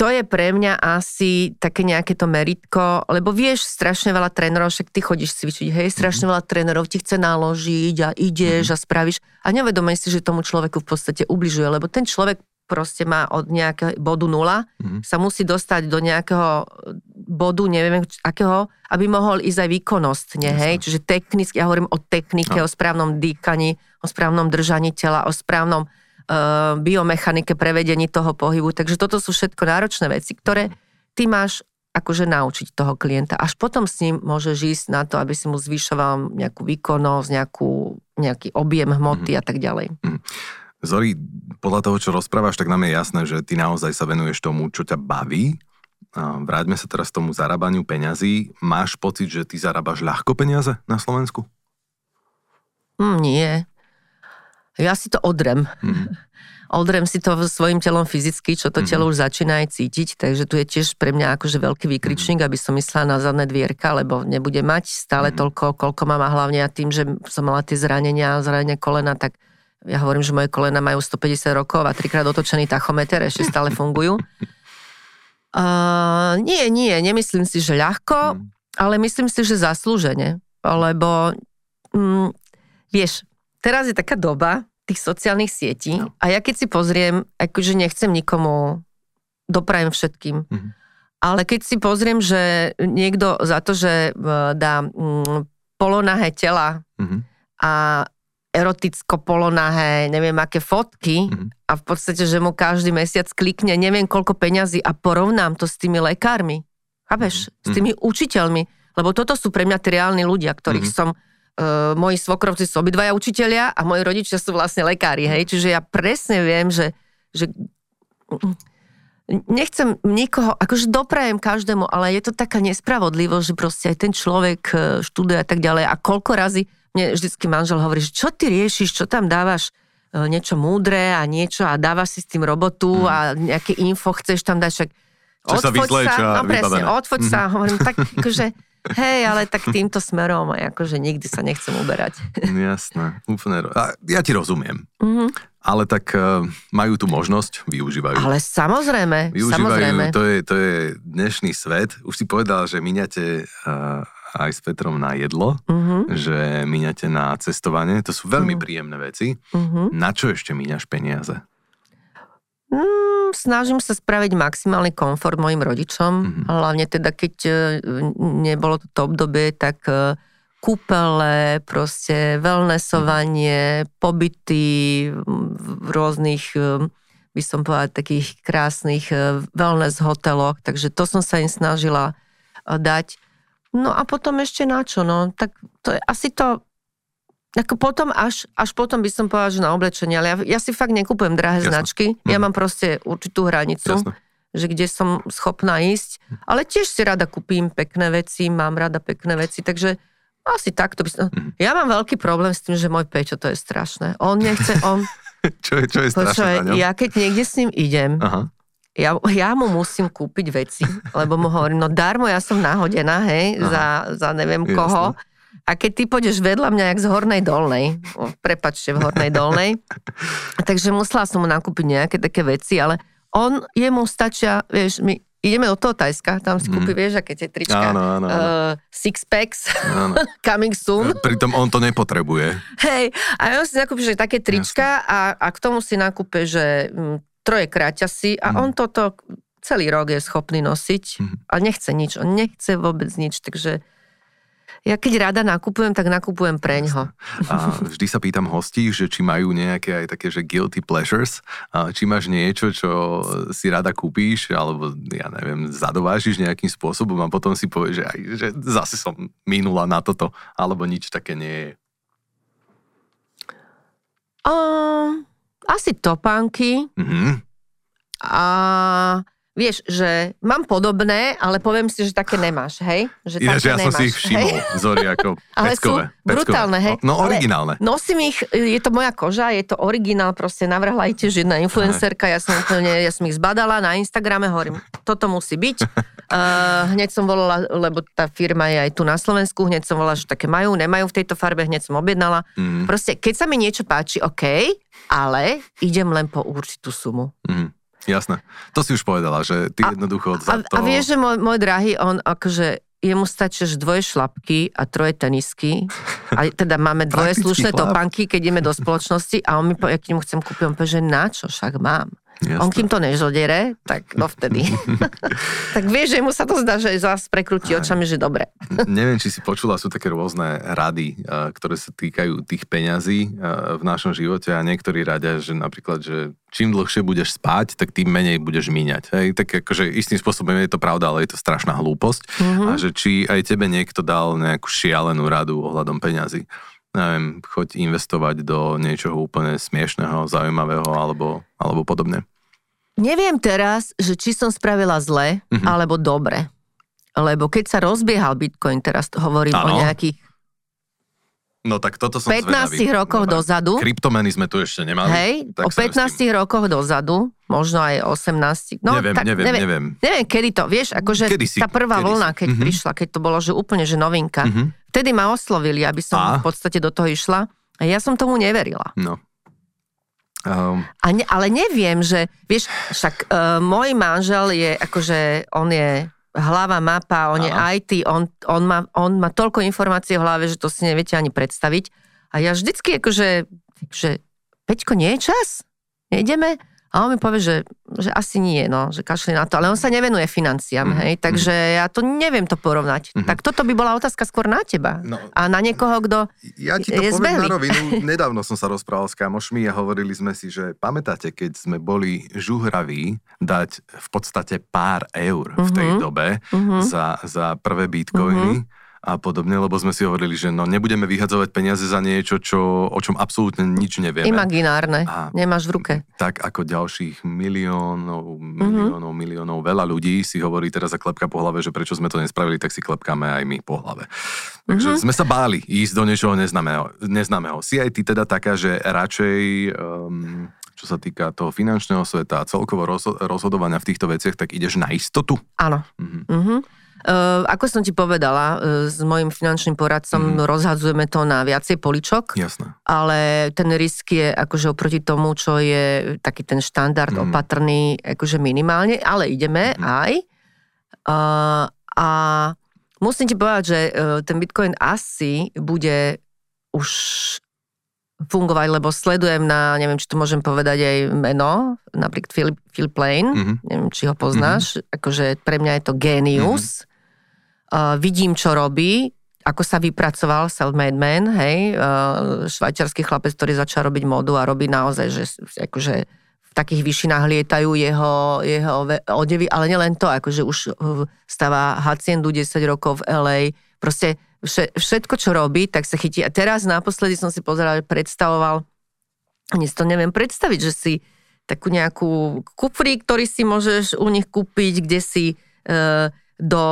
to je pre mňa asi také nejaké to meritko, lebo vieš, strašne veľa trénerov, však ty chodíš cvičiť, hej, strašne mhm. veľa trénerov ti chce naložiť a ideš mm-hmm. a spravíš a nevedomej si, že tomu človeku v podstate ubližuje, lebo ten človek proste má od nejakého bodu nula, mm-hmm. sa musí dostať do nejakého bodu, neviem akého, aby mohol ísť aj výkonnostne, hej, čiže technicky, ja hovorím o technike, no. o správnom dýchaní, o správnom držaní tela, o správnom biomechanike, prevedení toho pohybu. Takže toto sú všetko náročné veci, ktoré ty máš akože naučiť toho klienta. Až potom s ním môžeš ísť na to, aby si mu zvyšoval nejakú výkonnosť, nejakú, nejaký objem hmoty mm. a tak ďalej. Mm.
Zori, podľa toho, čo rozprávaš, tak nám je jasné, že ty naozaj sa venuješ tomu, čo ťa baví. Vráťme sa teraz tomu zarábaniu peňazí. Máš pocit, že ty zarábaš ľahko peniaze na Slovensku?
Mm, nie. Ja si to odrem. Mm. Odrem si to svojim telom fyzicky, čo to mm. telo už začína aj cítiť, takže tu je tiež pre mňa akože veľký výkričník, mm. aby som myslela na zadné dvierka, lebo nebude mať stále mm. toľko, koľko mám a hlavne a tým, že som mala tie zranenia, zranenia kolena, tak ja hovorím, že moje kolena majú 150 rokov a trikrát otočený tachometer ešte stále fungujú. Uh, nie, nie, nemyslím si, že ľahko, mm. ale myslím si, že zaslúžene, lebo mm, vieš, teraz je taká doba, tých sociálnych sietí no. a ja keď si pozriem, akože nechcem nikomu doprajem všetkým, mm-hmm. ale keď si pozriem, že niekto za to, že e, dá mm, polonahé tela mm-hmm. a eroticko polonahé, neviem aké fotky mm-hmm. a v podstate, že mu každý mesiac klikne neviem koľko peňazí a porovnám to s tými lekármi. Chápeš? Mm-hmm. S tými učiteľmi. Lebo toto sú pre mňa tí reálni ľudia, ktorých mm-hmm. som uh, moji svokrovci sú obidvaja učitelia a moji rodičia sú vlastne lekári, hej, čiže ja presne viem, že, že nechcem nikoho, akože doprajem každému, ale je to taká nespravodlivosť, že proste aj ten človek e, študuje a tak ďalej a koľko razy mne vždycky manžel hovorí, že čo ty riešiš, čo tam dávaš e, niečo múdre a niečo a dávaš si s tým robotu mm. a nejaké info chceš tam dať, však
odfoď sa, sa
no presne, odfoď mm. sa, hovorím, tak akože Hej, ale tak týmto smerom akože nikdy sa nechcem uberať.
Jasné, úplne. A ja ti rozumiem. Mm-hmm. Ale tak uh, majú tu možnosť, využívajú.
Ale samozrejme,
využívajú,
samozrejme.
To je, to je dnešný svet. Už si povedal, že míňate uh, aj s Petrom na jedlo, mm-hmm. že míňate na cestovanie. To sú veľmi mm-hmm. príjemné veci. Mm-hmm. Na čo ešte míňaš peniaze?
Mm, snažím sa spraviť maximálny komfort mojim rodičom, mm-hmm. hlavne teda keď e, nebolo to obdobie, tak e, kúpele, proste wellnessovanie, mm-hmm. pobyty v rôznych, e, by som povedala, takých krásnych wellness hoteloch, takže to som sa im snažila dať. No a potom ešte na čo, no, tak to je asi to ako potom až, až potom by som povedala, že na oblečenie, ale ja, ja si fakt nekupujem drahé Jasne. značky, ja mhm. mám proste určitú hranicu, Jasne. že kde som schopná ísť, ale tiež si rada kúpim pekné veci, mám rada pekné veci, takže asi takto by som... Mhm. Ja mám veľký problém s tým, že môj Pečo to je strašné. On nechce, on...
čo je, čo je strašné
Ja keď niekde s ním idem, Aha. Ja, ja mu musím kúpiť veci, lebo mu hovorím, no darmo ja som nahodená, hej, za, za neviem Jasne. A keď ty pôjdeš vedľa mňa, jak z hornej dolnej, prepačte, v hornej dolnej, takže musela som mu nakúpiť nejaké také veci, ale on, jemu stačia, vieš, my ideme do toho Tajska, tam si
Mhm.
kúpi, vieš, aké tie trička.
Áno, áno, áno.
Uh, six packs,
Áno.
coming soon.
Pritom on to nepotrebuje.
Hej, a on si nakúpi, že také trička a, a k tomu si nakúpe, že mm, troje kráťasy a
Mhm.
on toto celý rok je schopný nosiť
Mhm.
a nechce nič, on nechce vôbec nič, takže ja keď rada nakupujem, tak nakupujem preňho.
A vždy sa pýtam hostí, že či majú nejaké aj také, že guilty pleasures, a či máš niečo, čo si rada kúpíš, alebo ja neviem, zadovážiš nejakým spôsobom a potom si povieš, že, aj, že zase som minula na toto, alebo nič také nie je.
O, asi topánky
Mhm.
a vieš, že mám podobné, ale poviem si, že také nemáš, hej? Že
Ináč
také
ja som si ich
nemáš,
všimol,
hej?
Zori, ako
Ale sú
peckové. peckové.
brutálne, hej?
No
Ale
originálne.
Nosím ich, je to moja koža, je to originál, proste navrhla aj tiež jedna influencerka, ja som úplne, ja som ich zbadala na Instagrame, hovorím, toto musí byť. Uh, hneď som volala, lebo tá firma je aj tu na Slovensku, hneď som volala, že také majú, nemajú v tejto farbe, hneď som objednala.
Mhm.
Proste, keď sa mi niečo páči, OK, ale idem len po určitú sumu.
Mhm. Jasné. To si už povedala, že ty
A-
jednoducho za to...
a vieš, že môj, môj drahý, on akože jemu stačí dvoje šlapky a troje tenisky. A teda máme dvoje slušné
chlap.
topánky, keď ideme do spoločnosti a on mi povie, keď mu chcem kúpiť, on povie, že na čo, však mám.
Jasné.
On kým to nežodere, tak dovtedy. tak vieš, že mu sa to zdá, že zás prekrúti očami, že dobre.
Neviem, či si počula, sú také rôzne rady, eh, ktoré sa týkajú tých peňazí eh, v našom živote a niektorí radia, že napríklad, že čím dlhšie budeš spať, tak tým menej budeš míňať. Hej? Tak akože istým spôsobom je to pravda, ale je to strašná hlúposť.
Mhm.
A že či aj tebe niekto dal nejakú šialenú radu ohľadom peňazí. Neviem, choď investovať do niečoho úplne smiešného, zaujímavého alebo, alebo podobne.
Neviem teraz, že či som spravila zle,
Mhm.
alebo dobre. Lebo keď sa rozbiehal Bitcoin, teraz hovorím o
Áno.
nejakých
No tak toto som
15
zvedavý.
rokoch
No
dozadu.
Kryptomeny sme tu ešte nemali.
Hej, o
sa s
15 rokoch dozadu, možno aj 18. No,
neviem,
tak,
neviem, neviem, neviem.
Neviem, kedy to, vieš, akože
Kedysi,
tá prvá
kedysi.
vlna, keď
Mhm.
prišla, keď to bolo, že úplne, že novinka,
Mhm.
vtedy ma oslovili, aby som
A?
v podstate do toho išla. A ja som tomu neverila.
No. Um,
A ne, ale neviem, že, vieš, však uh, môj manžel je, akože, on je hlava, mapa, on je
Áno.
IT, on, on, má, on má toľko informácií v hlave, že to si neviete ani predstaviť. A ja vždycky, akože, že Peťko, nie je čas? Nejdeme? A on mi povie, že, že asi nie, no, že kašli na to. Ale on sa nevenuje financiám,
Mhm,
hej, takže ja to neviem to porovnať.
Mhm.
Tak toto by bola otázka skôr na teba.
no,
A na niekoho, kto...
ja ti to
je
poviem
zbehli.
na rovinu. Nedávno som sa rozprával s kamošmi a hovorili sme si, že pamätáte, keď sme boli žuhraví dať v podstate pár eur v tej
Mhm.
dobe
Mhm.
za, za prvé bitcoiny a podobne, lebo sme si hovorili, že no nebudeme vyhadzovať peniaze za niečo, čo, o čom absolútne nič nevieme.
Imaginárne,
A-
nemáš v ruke.
tak ako ďalších miliónov,
Mhm.
miliónov, miliónov, veľa ľudí si hovorí teraz za klepka po hlave, že prečo sme to nespravili, tak si klepkáme aj my po hlave. Takže
Mhm.
sme sa báli ísť do niečoho neznámeho. neznámeho. Si aj ty teda taká, že radšej, um, čo sa týka toho finančného sveta a celkovo rozho- rozhodovania v týchto veciach, tak ideš na istotu?
Áno.
Mhm.
Uh-huh. Uh, ako som ti povedala, uh, s mojim finančným poradcom
Mhm.
rozhadzujeme to na viacej poličok,
Jasné.
ale ten risk je akože oproti tomu, čo je taký ten štandard
Mhm.
opatrný, akože minimálne, ale ideme
Mhm.
aj. Uh, a musím ti povedať, že uh, ten Bitcoin asi bude už fungovať, lebo sledujem na, neviem, či to môžem povedať aj meno, napríklad Phil, Phil Plain,
Mhm.
neviem, či ho poznáš, akože pre mňa je to genius. Uh, vidím, čo robí, ako sa vypracoval self-made man, hej, uh, švajčiarsky chlapec, ktorý začal robiť modu a robí naozaj, že akože v takých vyšinách lietajú jeho, jeho odevy, ale nielen to, akože už uh, stáva haciendu 10 rokov v LA, proste vše, všetko, čo robí, tak sa chytí. A teraz naposledy som si pozerala, že predstavoval, si to neviem predstaviť, že si takú nejakú kufrík, ktorý si môžeš u nich kúpiť, kde si e, do,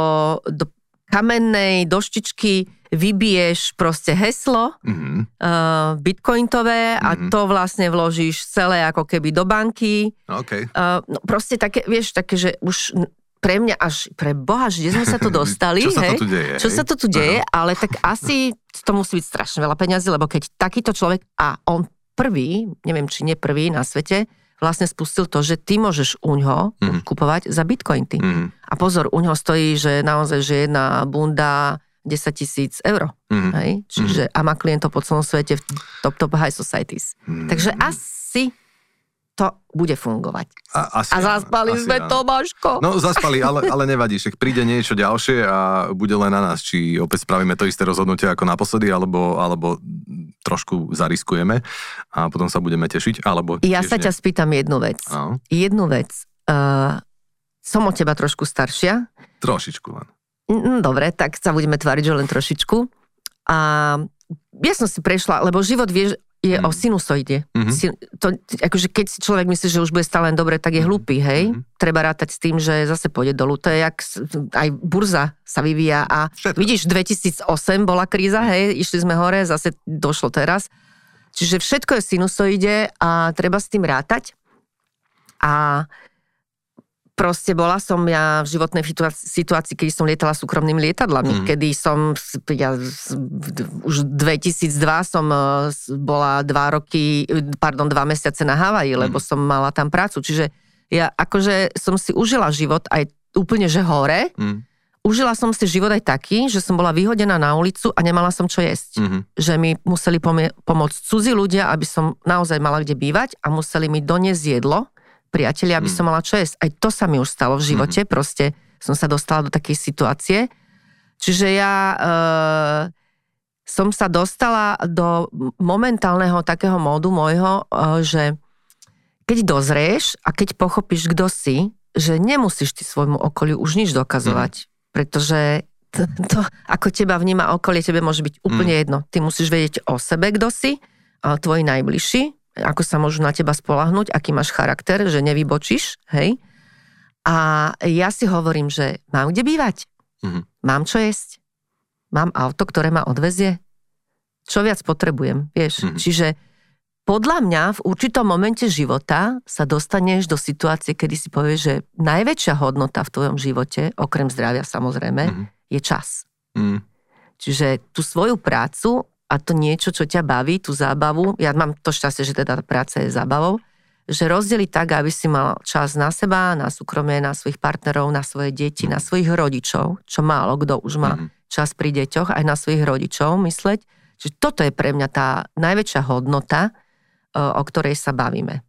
do kamennej doštičky vybiješ proste heslo
Mhm.
uh, bitcointové a
Mhm.
to vlastne vložíš celé ako keby do banky.
OK.
Uh, no proste také, vieš, také, že už pre mňa až, pre Boha, že sme sa tu dostali,
Čo sa
hej?
to tu deje?
Čo
hej?
sa to tu deje, ale tak asi to musí byť strašne veľa peňazí, lebo keď takýto človek, a on prvý, neviem či nie prvý na svete, vlastne spustil to, že ty môžeš u ňoho mm-hmm. kupovať za bitcointy. Mm-hmm. A pozor, u ňoho stojí, že naozaj, že jedna bunda 10 tisíc eur. Mm-hmm. Hej? Čiže mm-hmm. a má klientov po celom svete v top, top high societies. Mm-hmm. Takže asi to bude fungovať. A, asi, a zaspali asi, sme, áno. Tomáško.
No zaspali, ale, ale nevadí, však príde niečo ďalšie a bude len na nás, či opäť spravíme to isté rozhodnutie ako naposledy, alebo, alebo trošku zariskujeme a potom sa budeme tešiť, alebo...
Ja sa ťa spýtam jednu vec. No. Jednu vec. Uh, som od teba trošku staršia.
Trošičku len.
Dobre, tak sa budeme tváriť, že len trošičku. A ja som si prešla, lebo život vieš, je mm. o sinusoide. Mm-hmm. Si, to, akože keď si človek myslí, že už bude stále len dobre, tak je mm-hmm. hlupý, hej? Mm-hmm. Treba rátať s tým, že zase pôjde dolu. To je jak, aj burza sa vyvíja a Všetko. vidíš, 2008 bola kríza, hej, išli sme hore, zase došlo teraz. Čiže všetko je sinusoide a treba s tým rátať. A proste bola som ja v životnej situácii, keď som lietala súkromnými lietadlami, mm. kedy som, ja už 2002 som e, bola dva roky, pardon, dva mesiace na Havaji, mm. lebo som mala tam prácu. Čiže ja akože som si užila život aj úplne, že hore. Mm. Užila som si život aj taký, že som bola vyhodená na ulicu a nemala som čo jesť. Mm-hmm. Že mi museli pomôcť cudzí ľudia, aby som naozaj mala kde bývať a museli mi doniesť jedlo priatelia, aby mm. som mala čo jesť. Aj to sa mi už stalo v živote, mm. proste som sa dostala do takej situácie. Čiže ja e, som sa dostala do momentálneho takého módu môjho, e, že keď dozrieš a keď pochopíš, kto si, že nemusíš ty svojmu okoliu už nič dokazovať, mm. pretože to, to, ako teba vníma okolie, tebe môže byť úplne mm. jedno. Ty musíš vedieť o sebe, kto si, tvoji najbližší, ako sa môžu na teba spolahnuť, aký máš charakter, že nevybočíš, hej. A ja si hovorím, že mám kde bývať, mm-hmm. mám čo jesť, mám auto, ktoré ma odvezie, čo viac potrebujem, vieš. Mm-hmm. Čiže podľa mňa v určitom momente života sa dostaneš do situácie, kedy si povieš, že najväčšia hodnota v tvojom živote, okrem zdravia samozrejme, mm-hmm. je čas. Mm. Čiže tú svoju prácu a to niečo, čo ťa baví, tú zábavu, ja mám to šťastie, že teda práca je zábavou, že rozdeliť tak, aby si mal čas na seba, na súkromie, na svojich partnerov, na svoje deti, na svojich rodičov, čo málo kto už má mm. čas pri deťoch, aj na svojich rodičov mysleť, že toto je pre mňa tá najväčšia hodnota, o ktorej sa bavíme.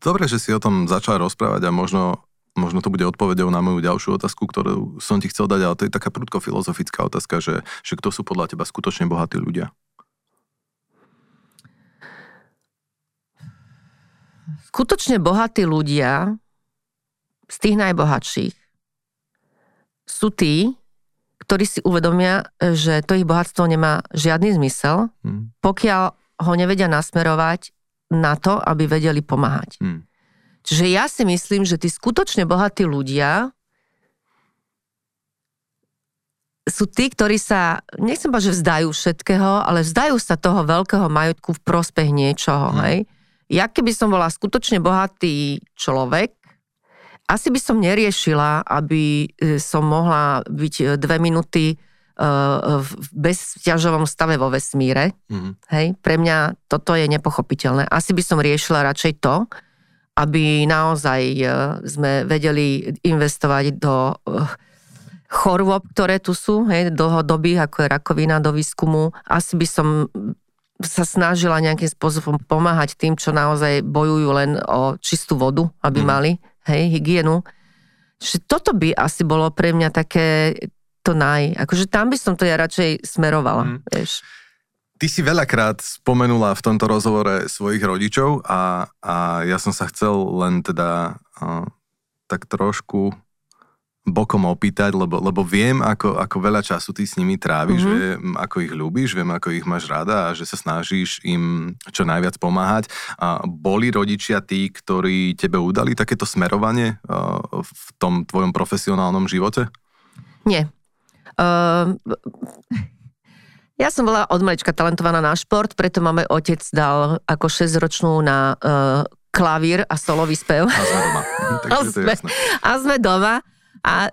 Dobre, že si o tom začal rozprávať a možno možno to bude odpovedou na moju ďalšiu otázku, ktorú som ti chcel dať, ale to je taká prudko filozofická otázka, že, že kto sú podľa teba skutočne bohatí ľudia?
Skutočne bohatí ľudia z tých najbohatších sú tí, ktorí si uvedomia, že to ich bohatstvo nemá žiadny zmysel, hmm. pokiaľ ho nevedia nasmerovať na to, aby vedeli pomáhať. Hmm. Čiže ja si myslím, že tí skutočne bohatí ľudia sú tí, ktorí sa, nechcem povedať, že vzdajú všetkého, ale vzdajú sa toho veľkého majetku v prospech niečoho, hmm. hej. Ja keby som bola skutočne bohatý človek, asi by som neriešila, aby e, som mohla byť e, dve minúty e, v bezťažovom stave vo vesmíre. Mm. Hej, pre mňa toto je nepochopiteľné. Asi by som riešila radšej to, aby naozaj e, sme vedeli investovať do e, chorôb, ktoré tu sú, hej, dlhodobých, ako je rakovina do výskumu. Asi by som sa snažila nejakým spôsobom pomáhať tým, čo naozaj bojujú len o čistú vodu, aby mm. mali, hej, hygienu. Čiže toto by asi bolo pre mňa také to naj... Akože tam by som to ja radšej smerovala, mm. vieš.
Ty si veľakrát spomenula v tomto rozhovore svojich rodičov a, a ja som sa chcel len teda a, tak trošku bokom opýtať, lebo, lebo viem, ako, ako veľa času ty s nimi tráviš, mm-hmm. viem, ako ich ľúbiš, viem, ako ich máš rada a že sa snažíš im čo najviac pomáhať. A boli rodičia tí, ktorí tebe udali takéto smerovanie a, v tom tvojom profesionálnom živote?
Nie. Uh, ja som bola od malička talentovaná na šport, preto máme otec dal ako 6-ročnú na uh, klavír a solový spev.
A sme doma. a, sme,
a sme doma. A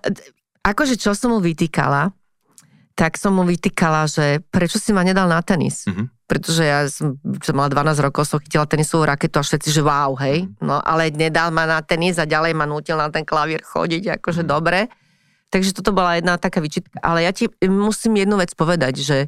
akože čo som mu vytýkala, tak som mu vytýkala, že prečo si ma nedal na tenis. Mm-hmm. Pretože ja som, som mala 12 rokov, som chytila tenisovú raketu a všetci, že wow, hej. Mm-hmm. No ale nedal ma na tenis a ďalej ma nutil na ten klavír chodiť, akože mm-hmm. dobre. Takže toto bola jedna taká vyčitka. Ale ja ti musím jednu vec povedať, že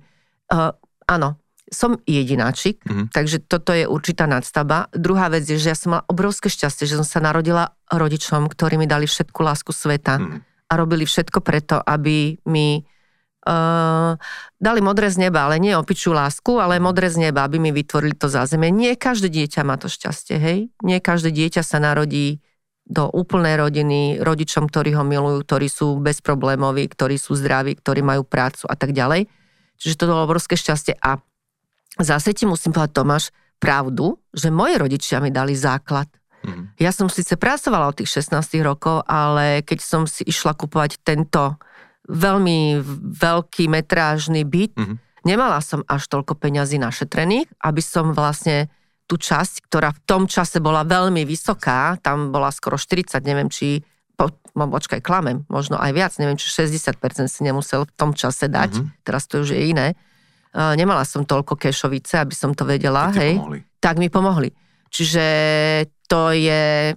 uh, áno, som jedináčik, mm-hmm. takže toto je určitá nadstava. Druhá vec je, že ja som mala obrovské šťastie, že som sa narodila rodičom, ktorí mi dali všetku lásku sveta mm-hmm. a robili všetko preto, aby mi uh, dali modré z neba, ale nie opičú lásku, ale modré z neba, aby mi vytvorili to zázemie. Nie každé dieťa má to šťastie, hej? Nie každé dieťa sa narodí do úplnej rodiny, rodičom, ktorí ho milujú, ktorí sú bezproblémoví, ktorí sú zdraví, ktorí majú prácu a tak ďalej. Čiže to bolo obrovské šťastie. A zase ti musím povedať, Tomáš, pravdu, že moje rodičia mi dali základ. Mm. Ja som síce pracovala od tých 16 rokov, ale keď som si išla kupovať tento veľmi veľký metrážny byt, mm. nemala som až toľko peňazí našetrených, aby som vlastne tú časť, ktorá v tom čase bola veľmi vysoká, tam bola skoro 40, neviem, či po, no, počkaj, klamem, možno aj viac, neviem, či 60% si nemusel v tom čase dať, mm-hmm. teraz to už je iné nemala som toľko kešovice, aby som to vedela,
tak
hej.
Pomohli.
Tak mi pomohli. Čiže to je,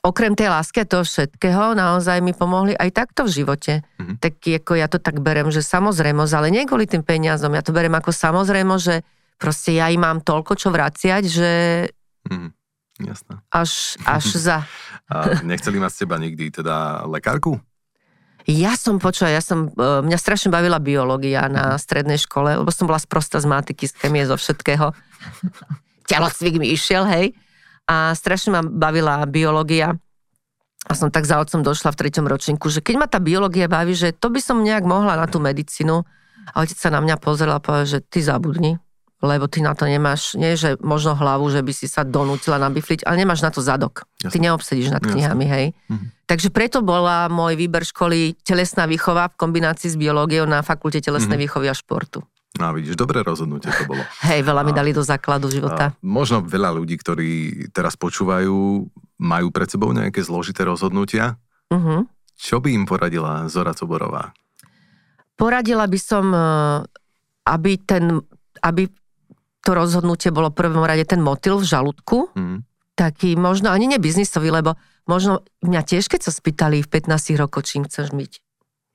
okrem tej lásky toho všetkého, naozaj mi pomohli aj takto v živote. Mm-hmm. Tak ako ja to tak berem, že samozrejmosť, ale nie kvôli tým peniazom, ja to berem ako samozrejmosť, že proste ja im mám toľko čo vraciať, že
mm-hmm. Jasné.
Až, až za.
A nechceli mať z teba nikdy teda lekárku?
Ja som počula, ja som, e, mňa strašne bavila biológia na strednej škole, lebo som bola sprosta z matiky, z chemie, zo všetkého. Telocvik mi išiel, hej. A strašne ma bavila biológia. A som tak za otcom došla v treťom ročníku, že keď ma tá biológia baví, že to by som nejak mohla na tú medicínu. A otec sa na mňa pozrel a povedal, že ty zabudni, lebo ty na to nemáš, nie že možno hlavu, že by si sa donútila nabifliť, ale nemáš na to zadok. Jasne. Ty neobsedíš nad knihami, hej. Mhm. Takže preto bola môj výber školy telesná výchova v kombinácii s biológiou na fakulte telesnej mhm. výchovy a športu.
No vidíš, dobré rozhodnutie to bolo.
Hej, veľa mi dali do základu života. A
možno veľa ľudí, ktorí teraz počúvajú, majú pred sebou nejaké zložité rozhodnutia. Uh-huh. Čo by im poradila Zora Coborová?
Poradila by som, eh, aby ten, aby to rozhodnutie bolo v prvom rade ten motil v žalúdku, mm. taký možno ani nebiznisový, lebo možno mňa tiež, keď sa spýtali v 15 rokoch, čím chceš byť.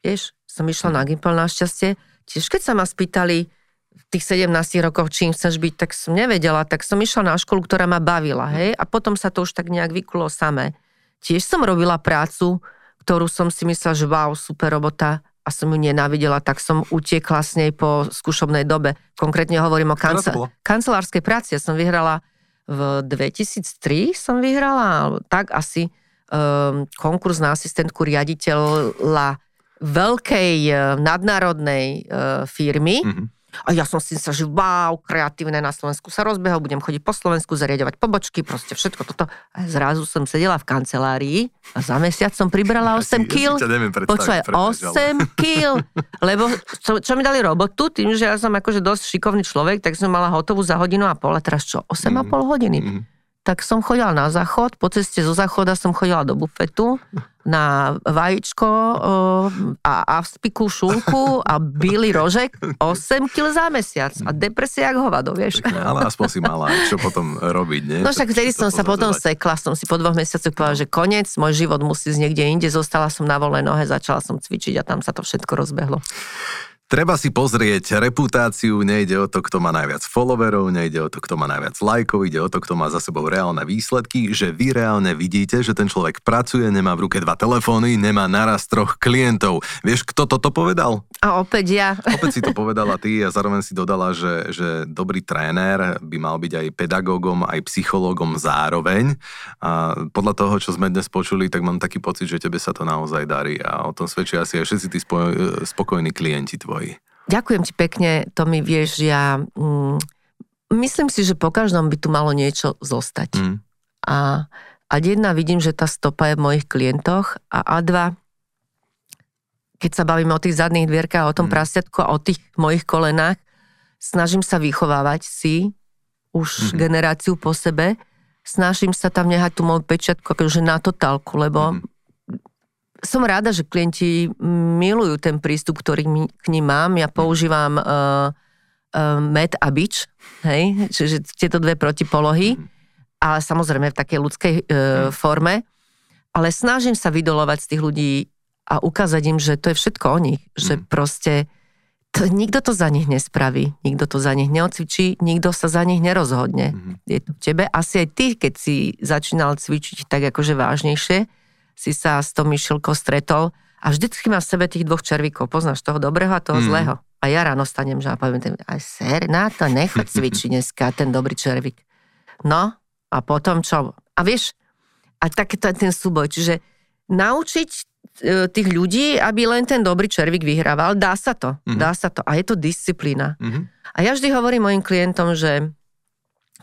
Vieš, som išla na Gimpel našťastie, tiež keď sa ma spýtali v tých 17 rokoch, čím chceš byť, tak som nevedela, tak som išla na školu, ktorá ma bavila, hej, a potom sa to už tak nejak vykulo samé. Tiež som robila prácu, ktorú som si myslela, že wow, super robota, a som ju nenávidela, tak som utiekla s nej po skúšobnej dobe. Konkrétne hovorím o kancel- kancelárskej práci. Ja som vyhrala v 2003 som vyhrala, tak asi um, konkurs na asistentku riaditeľa veľkej uh, nadnárodnej uh, firmy. Mm-hmm a ja som si sa, že wow, kreatívne na Slovensku sa rozbehol, budem chodiť po Slovensku, zariadovať pobočky, proste všetko toto. A zrazu som sedela v kancelárii a za mesiac som pribrala 8 kg.
Ja Počúvaj,
8 kg. Lebo čo, čo, mi dali robotu, tým, že ja som akože dosť šikovný človek, tak som mala hotovú za hodinu a pol. A teraz čo, 8,5 mm. hodiny? Mm tak som chodila na záchod, po ceste zo záchoda som chodila do bufetu na vajíčko a, a v spiku šunku a bíly rožek 8 kg za mesiac a depresia jak hovado, vieš.
Pekne, ale aspoň si mala čo potom robiť, nie?
No však vtedy som sa potom sekla, som si po dvoch mesiacoch povedala, že koniec, môj život musí ísť niekde inde, zostala som na voľnej nohe, začala som cvičiť a tam sa to všetko rozbehlo.
Treba si pozrieť reputáciu, nejde o to, kto má najviac followerov, nejde o to, kto má najviac lajkov, ide o to, kto má za sebou reálne výsledky, že vy reálne vidíte, že ten človek pracuje, nemá v ruke dva telefóny, nemá naraz troch klientov. Vieš, kto toto povedal?
A opäť ja.
Opäť si to povedala ty a zároveň si dodala, že, že dobrý tréner by mal byť aj pedagógom, aj psychológom zároveň. A podľa toho, čo sme dnes počuli, tak mám taký pocit, že tebe sa to naozaj darí a o tom svedčia asi aj všetci tí spokojní klienti tvoji.
Ďakujem ti pekne, to mi vieš, ja mm, myslím si, že po každom by tu malo niečo zostať. Mm. A, a jedna vidím, že tá stopa je v mojich klientoch a a dva, keď sa bavíme o tých zadných dvierkach, o tom mm. prasiatku a o tých mojich kolenách, snažím sa vychovávať si už mm. generáciu po sebe, snažím sa tam nehať tú moju pečiatku akože na totálku, lebo mm. Som rada, že klienti milujú ten prístup, ktorý k ním mám. Ja používam uh, uh, med a bič, hej, čiže tieto dve protipolohy, ale samozrejme v takej ľudskej uh, forme. Ale snažím sa vydolovať z tých ľudí a ukázať im, že to je všetko o nich. Že mm. proste to, nikto to za nich nespraví, nikto to za nich neocvičí, nikto sa za nich nerozhodne. Mm. Je to v tebe. Asi aj ty, keď si začínal cvičiť tak akože vážnejšie, si sa s tou myšilkou stretol a vždycky má v sebe tých dvoch červíkov. Poznáš toho dobrého a toho mm. zlého. A ja ráno stanem, že a poviem, aj ser, na to nechod cvičiť dneska, ten dobrý červík. No, a potom čo? A vieš, a taký ten súboj, čiže naučiť E, tých ľudí, aby len ten dobrý červík vyhrával. Dá sa to, mm-hmm. dá sa to. A je to disciplína. Mm-hmm. A ja vždy hovorím mojim klientom, že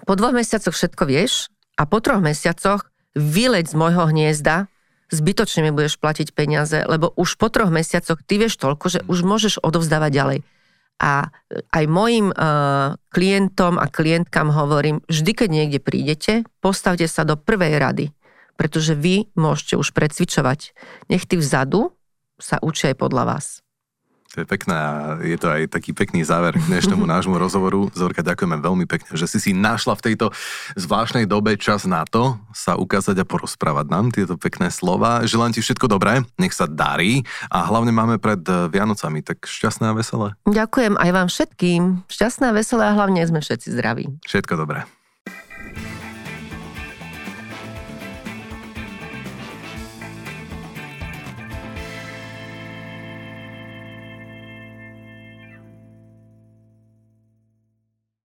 po dvoch mesiacoch všetko vieš a po troch mesiacoch vyleď z môjho hniezda, zbytočne mi budeš platiť peniaze, lebo už po troch mesiacoch ty vieš toľko, že už môžeš odovzdávať ďalej. A aj mojim uh, klientom a klientkám hovorím, vždy, keď niekde prídete, postavte sa do prvej rady pretože vy môžete už precvičovať. Nech tí vzadu sa učia aj podľa vás.
To je pekné a je to aj taký pekný záver k dnešnému nášmu rozhovoru. Zorka, ďakujeme veľmi pekne, že si si našla v tejto zvláštnej dobe čas na to sa ukázať a porozprávať nám tieto pekné slova. Želám ti všetko dobré, nech sa darí a hlavne máme pred Vianocami, tak šťastné a veselé.
Ďakujem aj vám všetkým. Šťastné a veselé a hlavne sme všetci zdraví.
Všetko dobré.